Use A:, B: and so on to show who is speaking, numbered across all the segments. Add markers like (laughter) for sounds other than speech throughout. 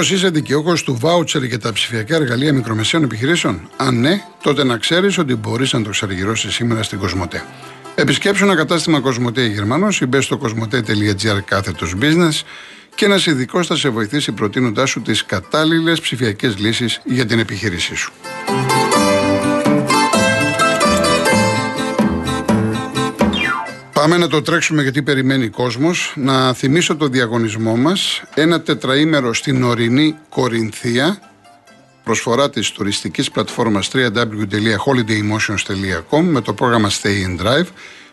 A: Μήπω είσαι δικαιούχος του βάουτσερ για τα ψηφιακά εργαλεία μικρομεσαίων επιχειρήσεων; Αν ναι, τότε να ξέρεις ότι μπορείς να το εξαργυρώσει σήμερα στην Κοσμοτέ. Επισκέψου ένα κατάστημα Κοσμοτέ Γερμανός ή μπες στο κοσμοτέ.gr κάθετος business και ένας ειδικός θα σε βοηθήσει προτείνοντάς σου τις κατάλληλες ψηφιακές λύσεις για την επιχείρησή σου. Πάμε να το τρέξουμε γιατί περιμένει κόσμος. Να θυμίσω το διαγωνισμό μας. Ένα τετραήμερο στην ορεινή Κορινθία. Προσφορά της τουριστικής πλατφόρμας www.holidaymotions.com με το πρόγραμμα Stay in Drive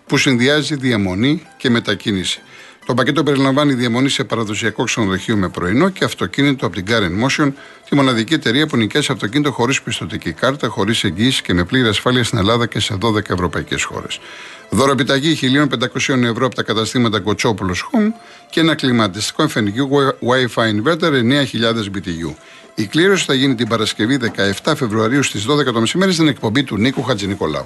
A: που συνδυάζει διαμονή και μετακίνηση. Το πακέτο περιλαμβάνει διαμονή σε παραδοσιακό ξενοδοχείο με πρωινό και αυτοκίνητο από την Car Motion, τη μοναδική εταιρεία που νοικιάζει αυτοκίνητο χωρίς πιστοτική κάρτα, χωρίς εγγύηση και με πλήρη ασφάλεια στην Ελλάδα και σε 12 ευρωπαϊκές χώρες. Δώρο επιταγή 1.500 ευρώ από τα καταστήματα Κοτσόπουλος Home και ένα κλιματιστικό εφενικού Wi-Fi inverter 9.000 BTU. Η κλήρωση θα γίνει την Παρασκευή 17 Φεβρουαρίου στις 12 το μεσημέρι στην εκπομπή του Νίκου Χατζηνικολάου.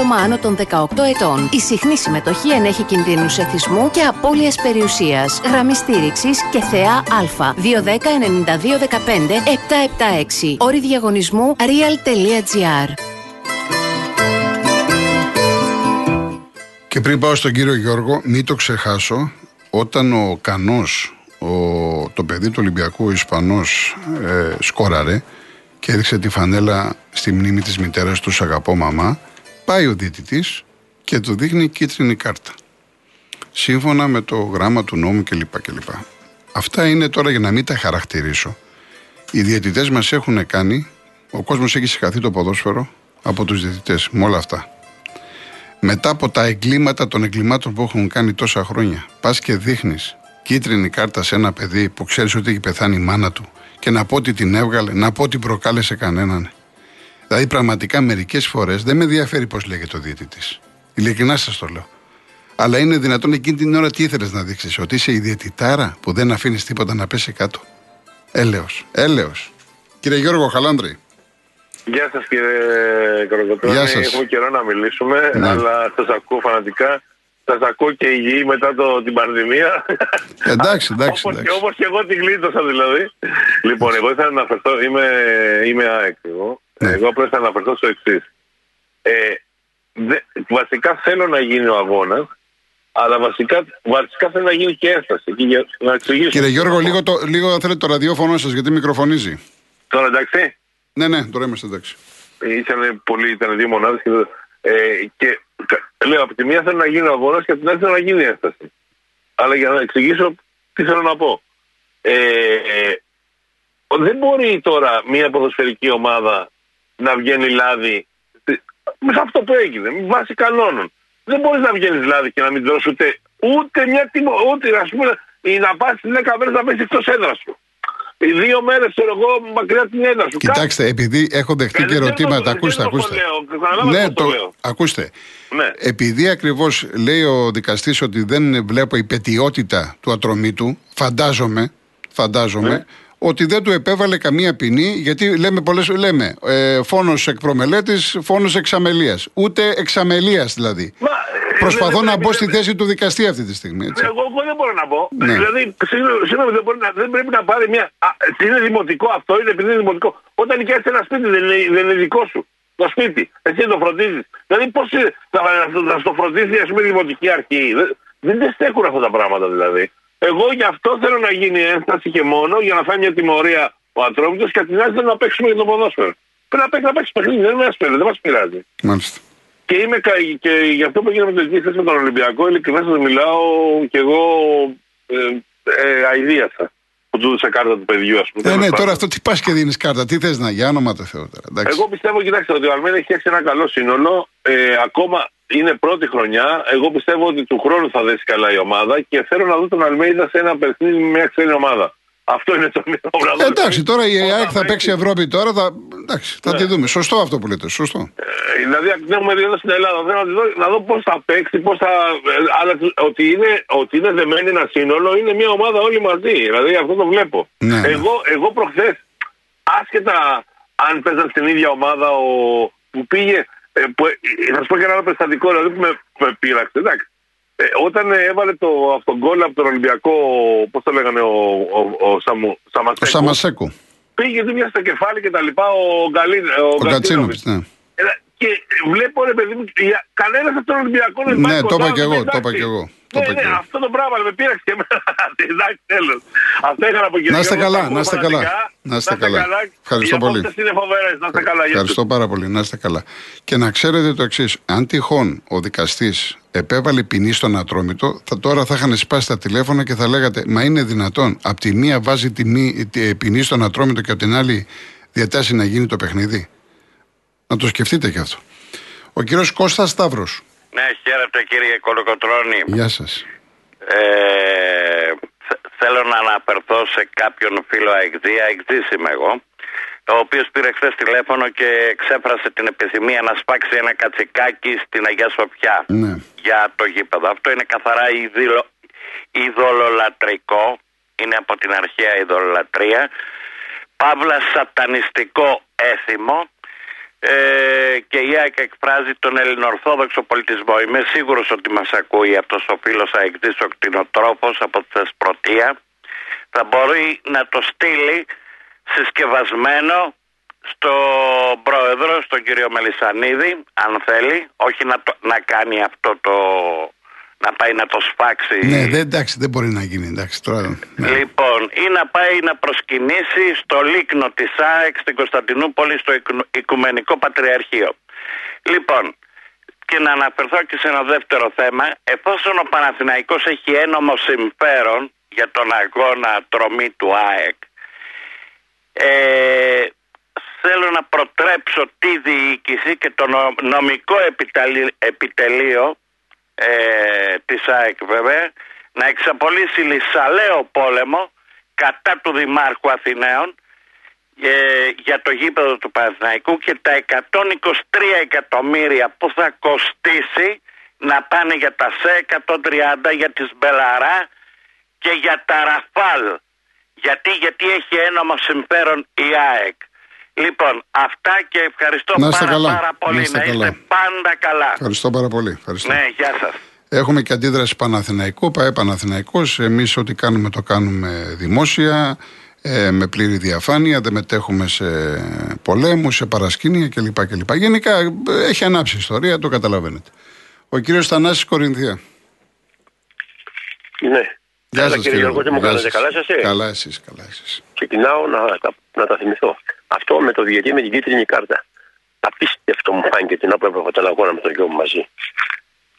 B: άνω των 18 ετών. Η συχνή συμμετοχή ενέχει κινδύνου εθισμού και απώλειας περιουσίας. Γραμμή στήριξης και θεά Α. 210-9215-776. Όρη διαγωνισμού real.gr.
A: Και πριν πάω στον κύριο Γιώργο, μην το ξεχάσω, όταν ο Κανός, ο, το παιδί του Ολυμπιακού, ο Ισπανός, ε, σκόραρε και έδειξε τη φανέλα στη μνήμη της μητέρας του «Αγαπώ μαμά», πάει ο διαιτητής και του δείχνει κίτρινη κάρτα. Σύμφωνα με το γράμμα του νόμου κλπ. κλπ. Αυτά είναι τώρα για να μην τα χαρακτηρίσω. Οι διαιτητές μας έχουν κάνει, ο κόσμος έχει συγχαθεί το ποδόσφαιρο από τους διαιτητές με όλα αυτά. Μετά από τα εγκλήματα των εγκλημάτων που έχουν κάνει τόσα χρόνια, πας και δείχνεις κίτρινη κάρτα σε ένα παιδί που ξέρεις ότι έχει πεθάνει η μάνα του και να πω ότι την έβγαλε, να πω ότι προκάλεσε κανέναν. Δηλαδή, πραγματικά μερικές φορές δεν με ενδιαφέρει πώς λέγεται ο διαιτητή. Ειλικρινά σας το λέω. Αλλά είναι δυνατόν εκείνη την ώρα τι ήθελες να δείξεις, Ότι είσαι η διαιτητάρα που δεν αφήνεις τίποτα να πέσει κάτω; Έλεος. Έλεος. Κύριε Γιώργο Χαλάνδρη.
C: Γεια σας κύριε Κοροκοτρόνη. Έχουμε καιρό να μιλήσουμε, ναι. αλλά σας ακούω φανατικά. Σας ακούω και υγιή μετά το, την πανδημία.
A: Εντάξει, (laughs) εντάξει.
C: Όπως και, και εγώ την γλίτωσα δηλαδή. λοιπόν, εγώ ήθελα να αναφερθώ, είμαι, είμαι ΑΕΚ εγώ. Ναι. Εγώ απλώς θα αναφερθώ στο εξής. Ε, βασικά θέλω να γίνει ο αγώνας, αλλά βασικά, βασικά θέλω να γίνει και έσταση. Και να
A: Κύριε Γιώργο, λίγο, το, λίγο θέλετε το ραδιόφωνο σας γιατί μικροφωνίζει.
C: Τώρα εντάξει;
A: Ναι, ναι, τώρα είμαστε εντάξει.
C: Ήταν, πολύ, ήταν δύο μονάδες και, ε, και λέω από τη μία θέλω να γίνει ο αγώνας και από την άλλη θέλω να γίνει η έσταση. Αλλά για να εξηγήσω τι θέλω να πω. Ε, ε, δεν μπορεί τώρα μια ποδοσφαιρική ομάδα να βγαίνει λάδι με αυτό που έγινε, με βάση κανόνων. Δεν μπορείς να βγαίνεις λάδι και να μην τρώσει ούτε, ούτε μια τιμό, ούτε ας πούμε, ή να πας την 10 μέρες να πέσει εκτός έδρας σου. Οι δύο μέρες, ξέρω εγώ, μακριά την έδρα σου.
A: Κοιτάξτε, επειδή έχω δεχτεί και ερωτήματα, ακούστε, ακούστε. ναι, το, ακούστε. Ναι. Επειδή ακριβώς λέει ο δικαστής ότι δεν βλέπω η πετιότητα του ατρωμίτου, φαντάζομαι, φαντάζομαι ναι ότι δεν του επέβαλε καμία ποινή, γιατί λέμε πολλές, λέμε ε, φόνος εκ προμελέτης, φόνος εξαμελία. Ούτε εξαμελία δηλαδή. Μα, ε, Προσπαθώ να μπω στη θέση του δικαστή αυτή τη στιγμή. Έτσι.
C: Εγώ, εγώ δεν μπορώ να πω. Ναι. Δηλαδή, συγγνώμη, δεν, δεν πρέπει να πάρει μια. Α, είναι δημοτικό αυτό, είναι επειδή είναι δημοτικό. Όταν νοικιάζει ένα σπίτι, δεν είναι, δεν είναι δικό σου. Το σπίτι. Εσύ το φροντίζεις. Δηλαδή, πώς θα, θα, το φροντίζει, ας πούμε, η δημοτική αρχή. Δεν, δεν στέκουν αυτά τα πράγματα δηλαδή. Εγώ γι' αυτό θέλω να γίνει ένσταση και μόνο για να φάει μια τιμωρία ο ανθρώπινος και την άλλη θέλω να παίξουμε για το ποδόσφαιρο. Πρέπει να παίξει, να παίξει παιχνίδι, δεν μας δεν μας πειράζει.
A: Μάλιστα.
C: Και, είμαι, και γι' αυτό που έγινε με το με τον Ολυμπιακό, ειλικρινά σας μιλάω και εγώ ε, ε, αηδίασα που του έδωσε κάρτα του παιδιού, ας πούμε.
A: Ε, ναι, τώρα αυτό τι πας και δίνεις κάρτα, τι θες να για όνομα το Θεό τώρα.
C: Εγώ πιστεύω, κοιτάξτε, ότι ο Αλμέδα έχει φτιάξει ένα καλό σύνολο. Ε, ακόμα είναι πρώτη χρονιά. Εγώ πιστεύω ότι του χρόνου θα δέσει καλά η ομάδα και θέλω να δω τον Αλμέιδα σε ένα παιχνίδι με μια ξένη ομάδα. Αυτό είναι το (laughs)
A: μήνυμα. εντάξει, τώρα η ΑΕΚ θα παίξει Ευρώπη τώρα. Θα, εντάξει, θα τη ναι. δούμε. Σωστό αυτό που λέτε. Σωστό.
C: Ε, δηλαδή, την έχουμε δει εδώ στην Ελλάδα. Θέλω να, δω, να δω πώς θα παίξει, πώς θα. Ε, αλλά ότι είναι, ότι είναι δεμένη ένα σύνολο είναι μια ομάδα όλοι μαζί. Δηλαδή, αυτό το βλέπω. Ναι, ναι. Εγώ, εγώ προχθές, άσχετα αν παίζαν στην ίδια ομάδα ο, που πήγε. Ε, που, ε, θα σου πω και ένα άλλο περιστατικό δηλαδή που με, με πείραξε. Εντάξει. Ε, όταν έβαλε το αυτογκόλ από τον Ολυμπιακό, πώς το λέγανε, ο, ο, ο, Σαμου, Σαμασέκου. Ο
A: Σαμασέκου.
C: Πήγε δίμια στο κεφάλι και τα λοιπά ο, Γκαλί, ο,
A: ο ναι.
C: Ε, και βλέπω ρε παιδί μου, κανένας από τον Ολυμπιακό δεν
A: Ναι, το είπα και εγώ, το είπα και εγώ.
C: Ναι, ναι, αυτό το πράγμα με πήραξε και εμένα. (laughs) Εντάξει, τέλος. Αυτό είχα να πω
A: Να είστε καλά, να είστε καλά. Να είστε καλά. Ευχαριστώ πολύ.
C: Είναι φοβερές, να είστε καλά.
A: Ευχαριστώ πάρα πολύ, να είστε καλά. Και να ξέρετε το εξής, αν τυχόν ο δικαστής επέβαλε ποινή στον Ατρόμητο, θα, τώρα θα είχαν σπάσει τα τηλέφωνα και θα λέγατε Μα είναι δυνατόν, από τη μία βάζει τιμή, ποινή στον Ατρόμητο και από την άλλη διατάσσει να γίνει το παιχνίδι. Να το σκεφτείτε και αυτό. Ο κύριος Κώστας Σταύρος.
D: Ναι, χαίρετε κύριε Κολοκοτρώνη.
A: Γεια σας.
D: Ε, θέλω να αναφερθώ σε κάποιον φίλο αεκτή, αεκτή είμαι εγώ, ο οποίος πήρε χθες τηλέφωνο και εξέφρασε την επιθυμία να σπάξει ένα κατσικάκι στην Αγία Σοφιά
A: ναι.
D: για το γήπεδο. Αυτό είναι καθαρά ειδηλο, ειδωλολατρικό, είναι από την αρχαία ειδωλολατρία, παύλα σατανιστικό έθιμο ε, και η ΑΕΚ εκφράζει τον ελληνοορθόδοξο πολιτισμό. Είμαι σίγουρος ότι μας ακούει αυτός ο φίλος αεκτής ο κτηνοτρόφος από τη Θεσπρωτεία. Θα μπορεί να το στείλει συσκευασμένο στον πρόεδρο, στον κύριο Μελισανίδη, αν θέλει, όχι να, να κάνει αυτό το να πάει να το σφάξει.
A: Ναι, δεν, εντάξει, δεν μπορεί να γίνει. Εντάξει, τώρα,
D: ναι. Λοιπόν, ή να πάει να προσκυνήσει στο λίκνο της ΑΕΚ στην Κωνσταντινούπολη, στο Οικουμενικό Πατριαρχείο. Λοιπόν, και να αναφερθώ και σε ένα δεύτερο θέμα, εφόσον ο Παναθηναϊκός έχει ένομο συμφέρον για τον αγώνα τρομή του ΑΕΚ, ε, θέλω να προτρέψω τη διοίκηση και το νομικό επιτελείο ε, της ΑΕΚ βέβαια να εξαπολύσει λησαλέο πόλεμο κατά του Δημάρχου Αθηναίων ε, για το γήπεδο του Παναθηναϊκού και τα 123 εκατομμύρια που θα κοστίσει να πάνε για τα ΣΕ 130 για τις Μπελαρά και για τα Ραφάλ. Γιατί, γιατί έχει ένομο συμφέρον η ΑΕΚ Λοιπόν, αυτά και ευχαριστώ πάρα, καλά. πάρα πολύ. Να είστε, να είστε πάντα καλά.
A: Ευχαριστώ πάρα πολύ. Ευχαριστώ.
D: Ναι, γεια σας.
A: Έχουμε και αντίδραση Παναθηναϊκού, ΠαΕ Παναθηναϊκός. Εμείς ό,τι κάνουμε το κάνουμε δημόσια, ε, με πλήρη διαφάνεια, δεν μετέχουμε σε πολέμους, σε παρασκήνια κλπ. κλπ. Γενικά ε, έχει ανάψει η ιστορία, το καταλαβαίνετε. Ο κύριος Θανάσης Κορινθία.
E: Ναι.
A: Γεια σας
E: κύριε Γιώργο, μου κάνετε καλά σας. Ε;
A: Καλά εσείς, καλά εσείς.
E: Ξεκινάω να, να τα θυμηθώ. Αυτό με το διαιτή με την κίτρινη κάρτα. Απίστευτο μου φάνηκε την που έπρεπε τον αγώνα με τον γιο μου μαζί.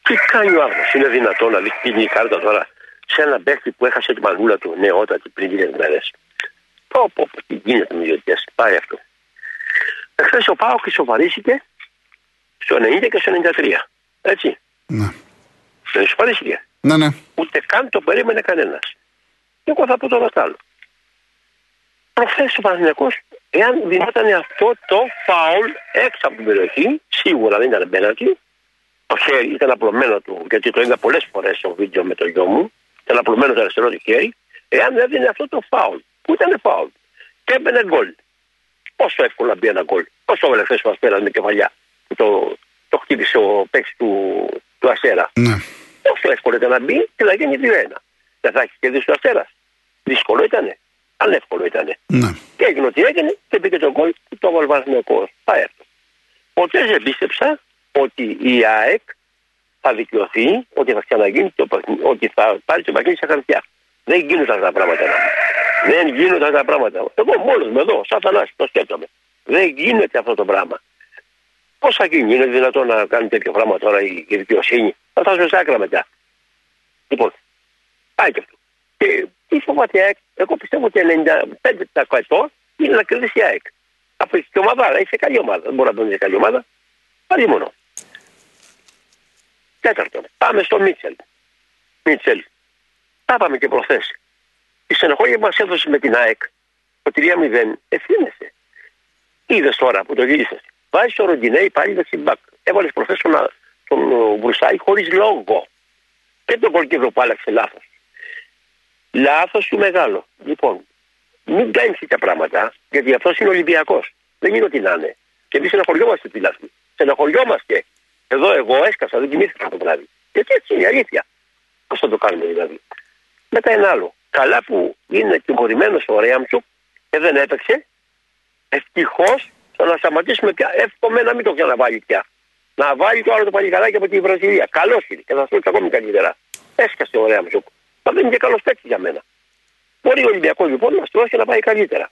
E: Τι κάνει ο άνθρωπος, είναι δυνατόν να δει κίτρινη κάρτα τώρα σε ένα παίχτη που έχασε τη μαγούλα του νεότατη πριν λίγες μέρες; Πω, πω, πω, τι γίνεται με διαιτητέ, πάει αυτό. Εχθές ο Πάο σοβαρίστηκε στο 90 και στο 93. Έτσι.
A: Ναι.
E: Δεν σοβαρίστηκε.
A: Ναι, ναι.
E: Ούτε καν το περίμενε κανένας. Εγώ θα πω τώρα άλλο. Προχθές ο Παναγιακό, εάν δινόταν αυτό το φάουλ έξω από την περιοχή, σίγουρα δεν ήταν πέναντι. Το χέρι ήταν απλωμένο του, γιατί το είδα πολλές φορές στο βίντεο με το γιο μου. Ήταν απλωμένο το αριστερό του χέρι. Εάν δεν έδινε αυτό το φάουλ, που ήταν φάουλ, και έμπαινε γκολ. Πόσο εύκολα μπει ένα γκολ. Πόσο έβαλε χθες μας πέραν με κεφαλιά που το, το χτύπησε ο παίκτης του, του Αστέρα.
A: Ναι.
E: Πόσο εύκολο ήταν να μπει και να γίνει 2-1. Δεν θα έχεις κερδίσει ο Αστέρας. Δύσκολο ήταν ανεύκολο ήταν.
A: Ναι.
E: Και έγινε ό,τι έγινε και πήγε το γκολ που το έβαλε ο Θα έρθω. Ποτές δεν πίστεψα ότι η ΑΕΚ θα δικαιωθεί, ότι θα ξαναγίνει το ότι θα πάρει το παιχνίδι σε χαρτιά. Δεν γίνονται αυτά τα πράγματα. Δεν γίνονται αυτά τα πράγματα. Εγώ μόνος με εδώ, σαν θανάσι, το σκέφτομαι. Δεν γίνεται αυτό το πράγμα. Πώς θα γίνει, είναι δυνατόν να κάνει τέτοιο πράγμα τώρα η, η δικαιοσύνη; Θα φτάσουμε σε άκρα μετά. Λοιπόν, πάει και αυτό. Και τι φοβάται η ΑΕΚ, εγώ πιστεύω ότι 95% είναι να κερδίσει η ΑΕΚ. Από την ομάδα, έχει καλή ομάδα. Δεν μπορεί να τον καλή ομάδα. Πάλι μόνο. Τέταρτον, πάμε στο Μίτσελ. Μίτσελ. Τα πάμε και προχθές. Η στενοχώρια που μας έδωσε με την ΑΕΚ το 3-0 ευθύνεσαι. Είδες τώρα που το γύρισες. Βάζεις το Ροντινέι πάλι δεξιμπάκ. Έβαλες προχθές τον, τον Βρουσάη χωρίς λόγο. Και τον κολκίδρο που άλλαξε λάθος. Λάθος του μεγάλο. Λοιπόν, μην κάνεις τέτοια πράγματα, γιατί αυτός είναι Ολυμπιακός. Δεν είναι ότι να είναι. Και εμείς στεναχωριόμαστε τη λάθη. Στεναχωριόμαστε. Εδώ εγώ έσκασα, δεν κοιμήθηκα το βράδυ. Γιατί έτσι είναι η αλήθεια. Πώς θα το κάνουμε δηλαδή. Μετά ένα άλλο. Καλά που είναι τιμωρημένος ο Ρέαμτσουκ και δεν έπαιξε. Ευτυχώς θα να σταματήσουμε πια. Εύχομαι να μην το ξαναβάλει πια. Να βάλει το άλλο το παλικαράκι από τη Βραζιλία. Καλός είναι και θα σου ακόμη καλύτερα. Έσκασε ο Ρέαμτσουκ. Μα δεν είναι και καλός παίκτης για μένα. Μπορεί ο Ολυμπιακός λοιπόν να στρώσει και να πάει καλύτερα.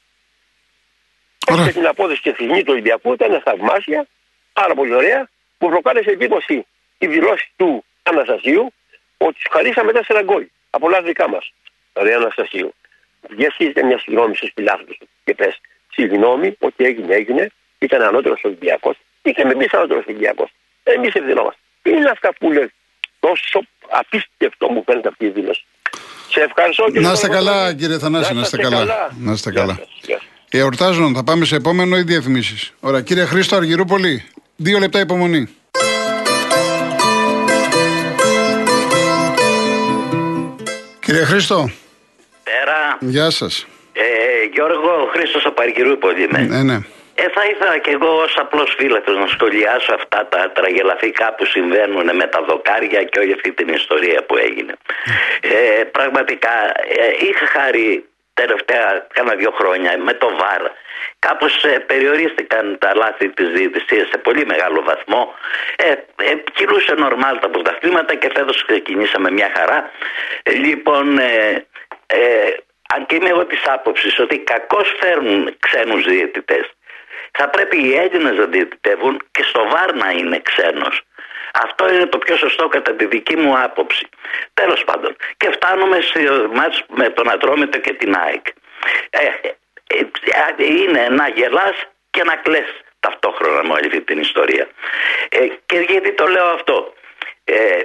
E: Έχει την απόδοση και θυσμή του Ολυμπιακού ήταν θαυμάσια, πάρα πολύ ωραία, που προκάλεσε εντύπωση η δηλώση του Αναστασίου ότι σου χαρίσαμε τέσσερα γκολ από λάθη δικά μας. Ωραία Αναστασίου. Διασχίζεται μια συγγνώμη στους φιλάθλους και πες συγγνώμη, ότι έγινε, έγινε, ήταν ανώτερος Ολυμπιακός, είχαμε εμείς ανώτερος Ολυμπιακός. Εμείς ευθυνόμαστε. Τι είναι αυτά που λέει τόσο απίστευτο μου φαίνεται αυτή η δήλωση. Σε ευχαριστώ
A: κύριε Να είστε καλά κύριε Θανάση, να είστε καλά. Να είστε καλά. Εορτάζουν, θα πάμε σε επόμενο ή διαφημίσεις. Ωραία, κύριε Χρήστο Αργυρούπολη, δύο λεπτά υπομονή. Κύριε Χρήστο.
F: Πέρα.
A: Γεια σας.
F: Ε, Γιώργο, Χρήστος από Αργυρούπολη είμαι.
A: Ναι, ναι.
F: Ε, θα ήθελα και εγώ ως απλός φίλαθρο να σχολιάσω αυτά τα τραγελαφικά που συμβαίνουν με τα δοκάρια και όλη αυτή την ιστορία που έγινε. Ε, πραγματικά ε, είχα χάρη τελευταία κάνα δύο χρόνια με το ΒΑΡ. Κάπως ε, περιορίστηκαν τα λάθη της διαιτησίας σε πολύ μεγάλο βαθμό. Ε, ε, κυλούσε νορμάλ τα πρωταθλήματα και φέτος ξεκινήσαμε μια χαρά. Ε, λοιπόν ε, αν και είμαι εγώ της άποψης ότι κακώς φέρνουν ξένους διαιτητές θα πρέπει οι Έλληνες να διαιτητεύουν και στο ΒΑΡ να είναι ξένος αυτό είναι το πιο σωστό κατά τη δική μου άποψη. Τέλος πάντων. Και φτάνουμε σε μάτς με τον Ατρόμητο και την ΑΕΚ. Ε, ε, ε, είναι να γελάς και να κλαις ταυτόχρονα με όλη αυτή την ιστορία. Ε, και γιατί το λέω αυτό; Ε,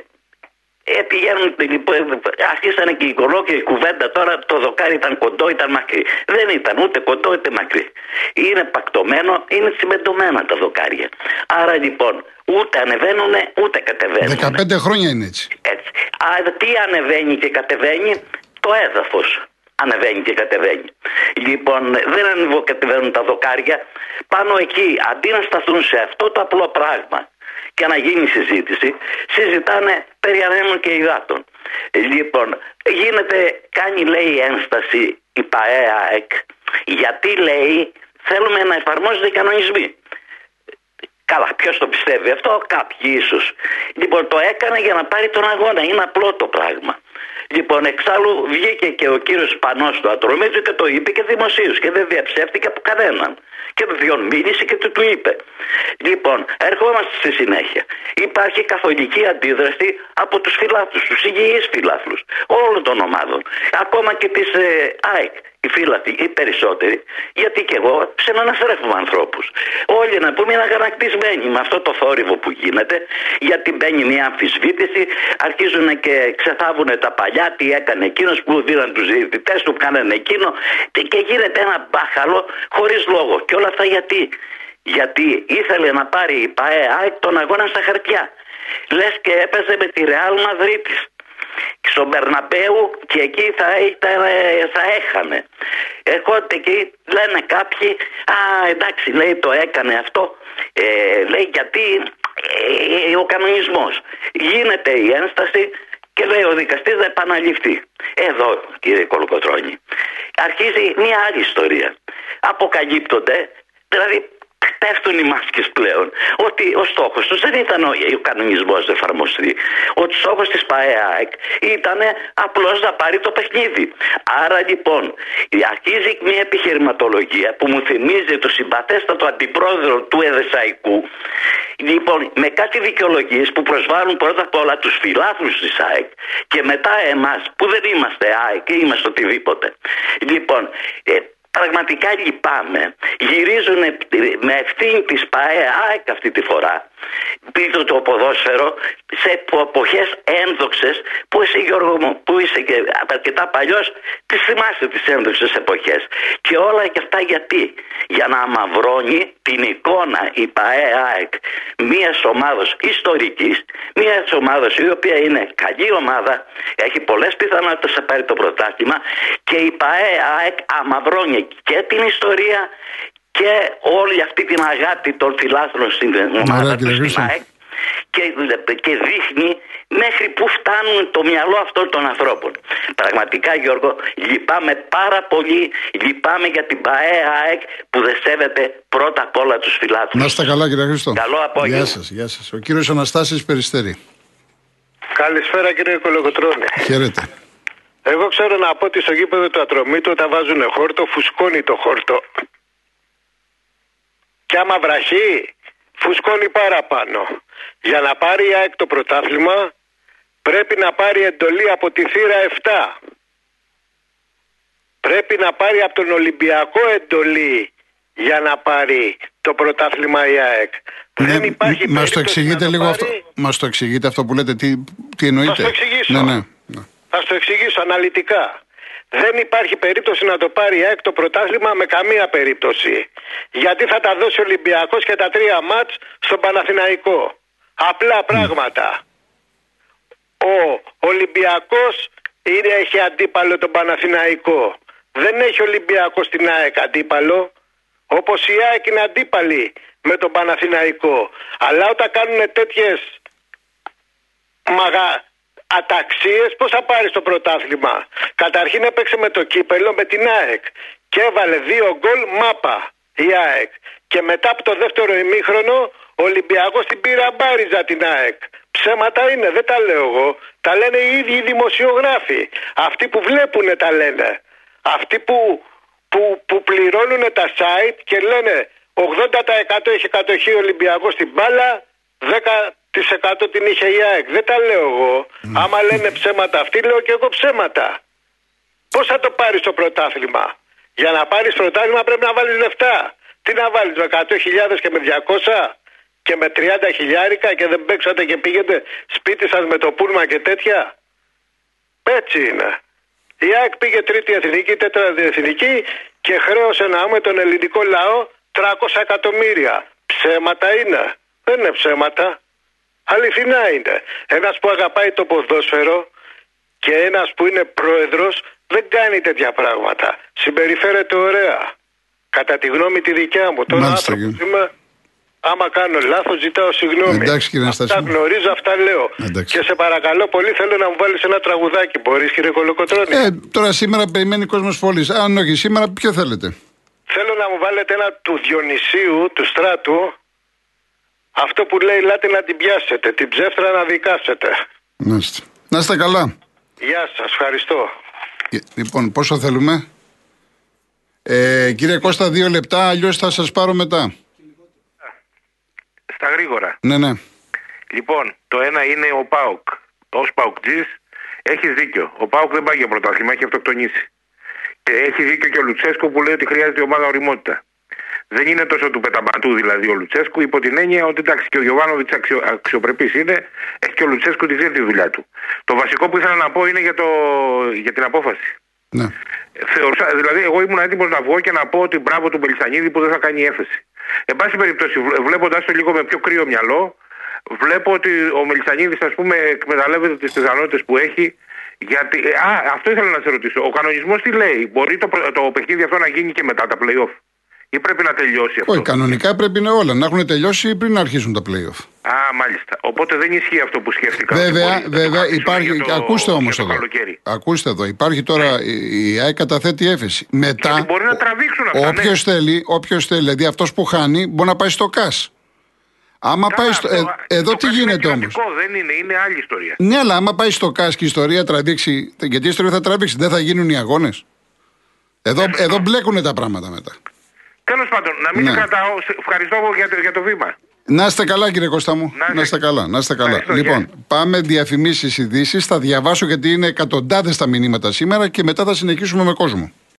F: ε, πηγαίνουν, λοιπόν, αρχίσανε και η η κουβέντα τώρα το δοκάρι ήταν κοντό, ήταν μακρύ. Δεν ήταν ούτε κοντό ούτε μακρύ. Είναι πακτωμένο, είναι τσιμεντωμένα τα δοκάρια. Άρα λοιπόν ούτε ανεβαίνουν ούτε κατεβαίνουν.
A: 15 χρόνια είναι έτσι.
F: έτσι. Α, τι ανεβαίνει και κατεβαίνει, το έδαφος ανεβαίνει και κατεβαίνει. Λοιπόν, δεν ανεβοκατεβαίνουν τα δοκάρια. Πάνω εκεί, αντί να σταθούν σε αυτό το απλό πράγμα, και να γίνει συζήτηση, συζητάνε περί ανέμων και υδάτων. Λοιπόν, γίνεται, κάνει λέει ένσταση η ΠαΕΑΕΚ, γιατί λέει θέλουμε να εφαρμόζονται οι κανονισμοί. Καλά, ποιος το πιστεύει αυτό, κάποιοι ίσως. Λοιπόν, το έκανε για να πάρει τον αγώνα. Είναι απλό το πράγμα. Λοιπόν, εξάλλου βγήκε και ο κύριος Πανός του Ατρομίτζου και το είπε και δημοσίως και δεν διαψεύτηκε από κανέναν. Και τον μίλησε και του, του είπε. Λοιπόν, ερχόμαστε στη συνέχεια. Υπάρχει καθολική αντίδραση από τους φιλάθλους, τους υγιείς φιλάθλους όλων των ομάδων. Ακόμα και της ε, ΑΕΚ οι φύλαθοι, οι περισσότεροι, γιατί και εγώ ψεναναστρέφουμε ανθρώπους. Όλοι να πούμε είναι αγανακτισμένοι με αυτό το θόρυβο που γίνεται, γιατί μπαίνει μια αμφισβήτηση, αρχίζουν και ξεθάβουν τα παλιά, τι έκανε εκείνος που δίναν τους διαιτητές, του κάνανε εκείνο, και γίνεται ένα μπάχαλο χωρίς λόγο. Και όλα αυτά γιατί; Γιατί ήθελε να πάρει η ΠαΕ τον αγώνα στα χαρτιά. Λες και έπαιζε με τη Ρεάλ Μαδρίτης στον Περναπέου και εκεί θα, ήταν, θα έχανε. Ερχόνται εκεί, λένε κάποιοι, α εντάξει λέει το έκανε αυτό, ε, λέει γιατί ε, ο κανονισμός. Γίνεται η ένσταση και λέει ο δικαστής θα επαναληφθεί. Εδώ κύριε Κολοκοτρώνη. Αρχίζει μια άλλη ιστορία. Αποκαλύπτονται, δηλαδή πέφτουν οι μάσκες πλέον. Ότι ο στόχος τους δεν ήταν ο, ο κανονισμός να εφαρμοστεί. Ο στόχος της ΠαΕΑΕΚ ήταν απλώς να πάρει το παιχνίδι. Άρα λοιπόν αρχίζει μια επιχειρηματολογία που μου θυμίζει το συμπαθέστατο αντιπρόεδρο του Εδεσαϊκού. Λοιπόν, με κάτι δικαιολογίες που προσβάλλουν πρώτα απ' όλα τους φιλάθλους της ΑΕΚ και μετά εμάς που δεν είμαστε ΑΕΚ ή είμαστε οτιδήποτε. Λοιπόν, ε, Πραγματικά λυπάμαι. Γυρίζουν με ευθύνη της ΠΑΕ ΑΕΚ αυτή τη φορά πίσω το ποδόσφαιρο σε εποχές ένδοξες που εσύ Γιώργο μου που είσαι και αρκετά παλιός τις θυμάσαι τις ένδοξες εποχές. Και όλα και αυτά γιατί; Για να αμαυρώνει την εικόνα η ΠαΕΑΕΚ μιας ομάδας ιστορικής, μιας ομάδας η οποία είναι καλή ομάδα, έχει πολλές πιθανότητες να πάρει το πρωτάθλημα και η ΠαΕΑΕΚ αμαυρώνει και την ιστορία και όλη αυτή την αγάπη των φιλάθλων στην ομάδα του και, και δείχνει μέχρι που φτάνουν το μυαλό αυτών των ανθρώπων. Πραγματικά Γιώργο, λυπάμαι πάρα πολύ, λυπάμαι για την ΠαΕΑΕΚ που δεν σέβεται πρώτα απ' όλα τους φιλάθλους.
A: Να είστε καλά κύριε Χρήστο.
F: Καλό απόγευμα.
A: Γεια σας, γεια σας. Ο κύριος Αναστάσης Περιστέρη.
G: Καλησπέρα κύριε Κολοκοτρώνη.
A: Χαίρετε.
G: Εγώ ξέρω να πω ότι στο γήπεδο του Ατρομήτου όταν βάζουν χόρτο φουσκώνει το χόρτο. Και άμα βραχεί, φουσκώνει παραπάνω. Για να πάρει η ΑΕΚ το πρωτάθλημα, πρέπει να πάρει εντολή από τη θύρα 7. Πρέπει να πάρει από τον Ολυμπιακό εντολή για να πάρει το πρωτάθλημα η ΑΕΚ.
A: Ναι,
G: Δεν υπάρχει
A: μας το
G: περίπτωση
A: εξηγείτε
G: να
A: λίγο
G: πάρει.
A: αυτό. Μας το εξηγείτε αυτό που λέτε, τι, τι εννοείτε;
G: Θα στο εξηγήσω.
A: Ναι, ναι. ναι.
G: Θα σου το εξηγήσω αναλυτικά. Δεν υπάρχει περίπτωση να το πάρει η ΑΕΚ το πρωτάθλημα με καμία περίπτωση. Γιατί θα τα δώσει ο Ολυμπιακός και τα τρία μάτς στον Παναθηναϊκό. Απλά πράγματα. Ο Ολυμπιακός είναι, έχει αντίπαλο τον Παναθηναϊκό. Δεν έχει Ολυμπιακός την ΑΕΚ αντίπαλο. Όπως η ΑΕΚ είναι αντίπαλη με τον Παναθηναϊκό. Αλλά όταν κάνουν τέτοιες μαγα... αταξίες πώς θα πάρεις το πρωτάθλημα; Καταρχήν έπαιξε με το κύπελο με την ΑΕΚ και έβαλε δύο γκολ μάπα η ΑΕΚ. Και μετά από το δεύτερο ημίχρονο ο Ολυμπιακός την πήρε αμπάριζα την ΑΕΚ. Ψέματα είναι, δεν τα λέω εγώ. Τα λένε οι ίδιοι οι δημοσιογράφοι. Αυτοί που βλέπουν τα λένε. Αυτοί που, που, που πληρώνουν τα site και λένε 80% έχει κατοχή ο Ολυμπιακός στην μπάλα, 10% την είχε η ΑΕΚ. Δεν τα λέω εγώ. Άμα λένε ψέματα αυτοί, λέω και εγώ ψέματα. Πώς θα το πάρεις το πρωτάθλημα; Για να πάρεις πρωτάθλημα πρέπει να βάλεις λεφτά. Τι να βάλεις με 100.000 και με 200 και με 30 χιλιάρικα και δεν παίξατε και πήγετε σπίτι σας με το πούλμα και τέτοια; Έτσι είναι. Η ΑΕΚ πήγε τρίτη εθνική, τέταρτη εθνική και χρέωσε να με τον ελληνικό λαό 300 εκατομμύρια. Ψέματα είναι. Δεν είναι ψέματα. Αληθινά είναι. Ένας που αγαπάει το ποδόσφαιρο και ένας που είναι πρόεδρος δεν κάνει τέτοια πράγματα. Συμπεριφέρεται ωραία. Κατά τη γνώμη τη δικιά μου. Τώρα
A: Μάλιστα,
G: άνθρωπος
A: κύριε.
G: είμαι, άμα κάνω λάθος ζητάω συγγνώμη.
A: Εντάξει, κύριε
G: Αυτά
A: Αναστάση.
G: γνωρίζω, αυτά λέω.
A: Εντάξει.
G: Και σε παρακαλώ πολύ θέλω να μου βάλεις ένα τραγουδάκι. Μπορείς κύριε Κολοκοτρώνη;
A: Ε, τώρα σήμερα περιμένει κόσμος πόλη. Αν όχι, σήμερα ποιο θέλετε;
G: Θέλω να μου βάλετε ένα του Διονυσίου, του Στράτου, αυτό που λέει «Λάτε να την πιάσετε, την ψεύτρα να δικάσετε».
A: Να είστε. Να είστε καλά.
G: Γεια σας, ευχαριστώ.
A: Ε, Λοιπόν, πόσο θέλουμε; Ε, κύριε Κώστα, δύο λεπτά, αλλιώς θα σας πάρω μετά.
H: Στα γρήγορα.
A: Ναι, ναι.
H: Λοιπόν, το ένα είναι ο Πάουκ. Ω Παουκτζή έχεις δίκιο. Ο Πάουκ δεν πάει για πρωτάθλημα, έχει αυτοκτονήσει. Και έχει δίκιο και ο Λουτσέσκο που λέει ότι χρειάζεται η ομάδα οριμότητα. Δεν είναι τόσο του πεταμπατού δηλαδή ο Λουτσέσκου, υπό την έννοια ότι εντάξει και ο Γιωβάνοβιτς αξιο, αξιοπρεπής είναι, έχει και ο Λουτσέσκου τη τη δουλειά του. Το βασικό που ήθελα να πω είναι για, το, για την απόφαση.
A: ναι.
H: Θεωρούσα, δηλαδή, εγώ ήμουν έτοιμος να βγω και να πω ότι μπράβο του Μπελισανίδη που δεν θα κάνει έφεση. Εν πάση περιπτώσει, βλέποντας το λίγο με πιο κρύο μυαλό, βλέπω ότι ο Μελισανίδης, ας πούμε, εκμεταλλεύεται τις πιθανότητες που έχει. Γιατί, ε, α, αυτό ήθελα να σε ρωτήσω. Ο κανονισμός τι λέει, Μπορεί το, το παιχνίδι αυτό να γίνει και μετά τα playoff, ή πρέπει να τελειώσει αυτό;
A: Όχι, κανονικά πρέπει να όλα να έχουν τελειώσει πριν να αρχίσουν τα playoff.
H: Α, μάλιστα. Οπότε δεν ισχύει αυτό που σκέφτηκα. ότι
A: Βέβαια,
H: μπορεί να το
A: βέβαια
H: κρατήσουμε
A: υπάρχει.
H: για το-
A: ακούστε όμως
H: για το
A: εδώ.
H: καλοκαίρι.
A: Ακούστε εδώ. Υπάρχει τώρα. Η η ΑΕΚ καταθέτει έφεση. Μετά.
H: Γιατί μπορεί να τραβήξουν αυτά.
A: Όποιος
H: ναι.
A: θέλει, όποιος θέλει, δηλαδή αυτός που χάνει, μπορεί να πάει στο ΚΑΣ. Άμα
H: Καλά,
A: πάει στο.
H: αυτό-
A: ε, εδώ
H: το
A: τι
H: κάτι είναι
A: γίνεται όμως;
H: κρατικό, Δεν είναι, είναι άλλη ιστορία.
A: Ναι, αλλά άμα πάει στο ΚΑΣ και η ιστορία τραβήξει. Γιατί η ιστορία θα τραβήξει, δεν θα γίνουν οι αγώνες; Εδώ, εδώ μπλέκουν τα πράγματα μετά.
H: Τέλος πάντων, να μην
A: Ναι.
H: σε κρατάω. Σε- Ευχαριστώ για το, για το βήμα.
A: Να είστε καλά, κύριε Κώστα μου.
H: Να είστε-
A: Να είστε καλά. Να είστε καλά.
H: Ευχαριστώ,
A: Λοιπόν,
H: γεια.
A: πάμε διαφημίσεις, ειδήσεις. Θα διαβάσω γιατί είναι εκατοντάδες τα μηνύματα σήμερα και μετά θα συνεχίσουμε με κόσμο.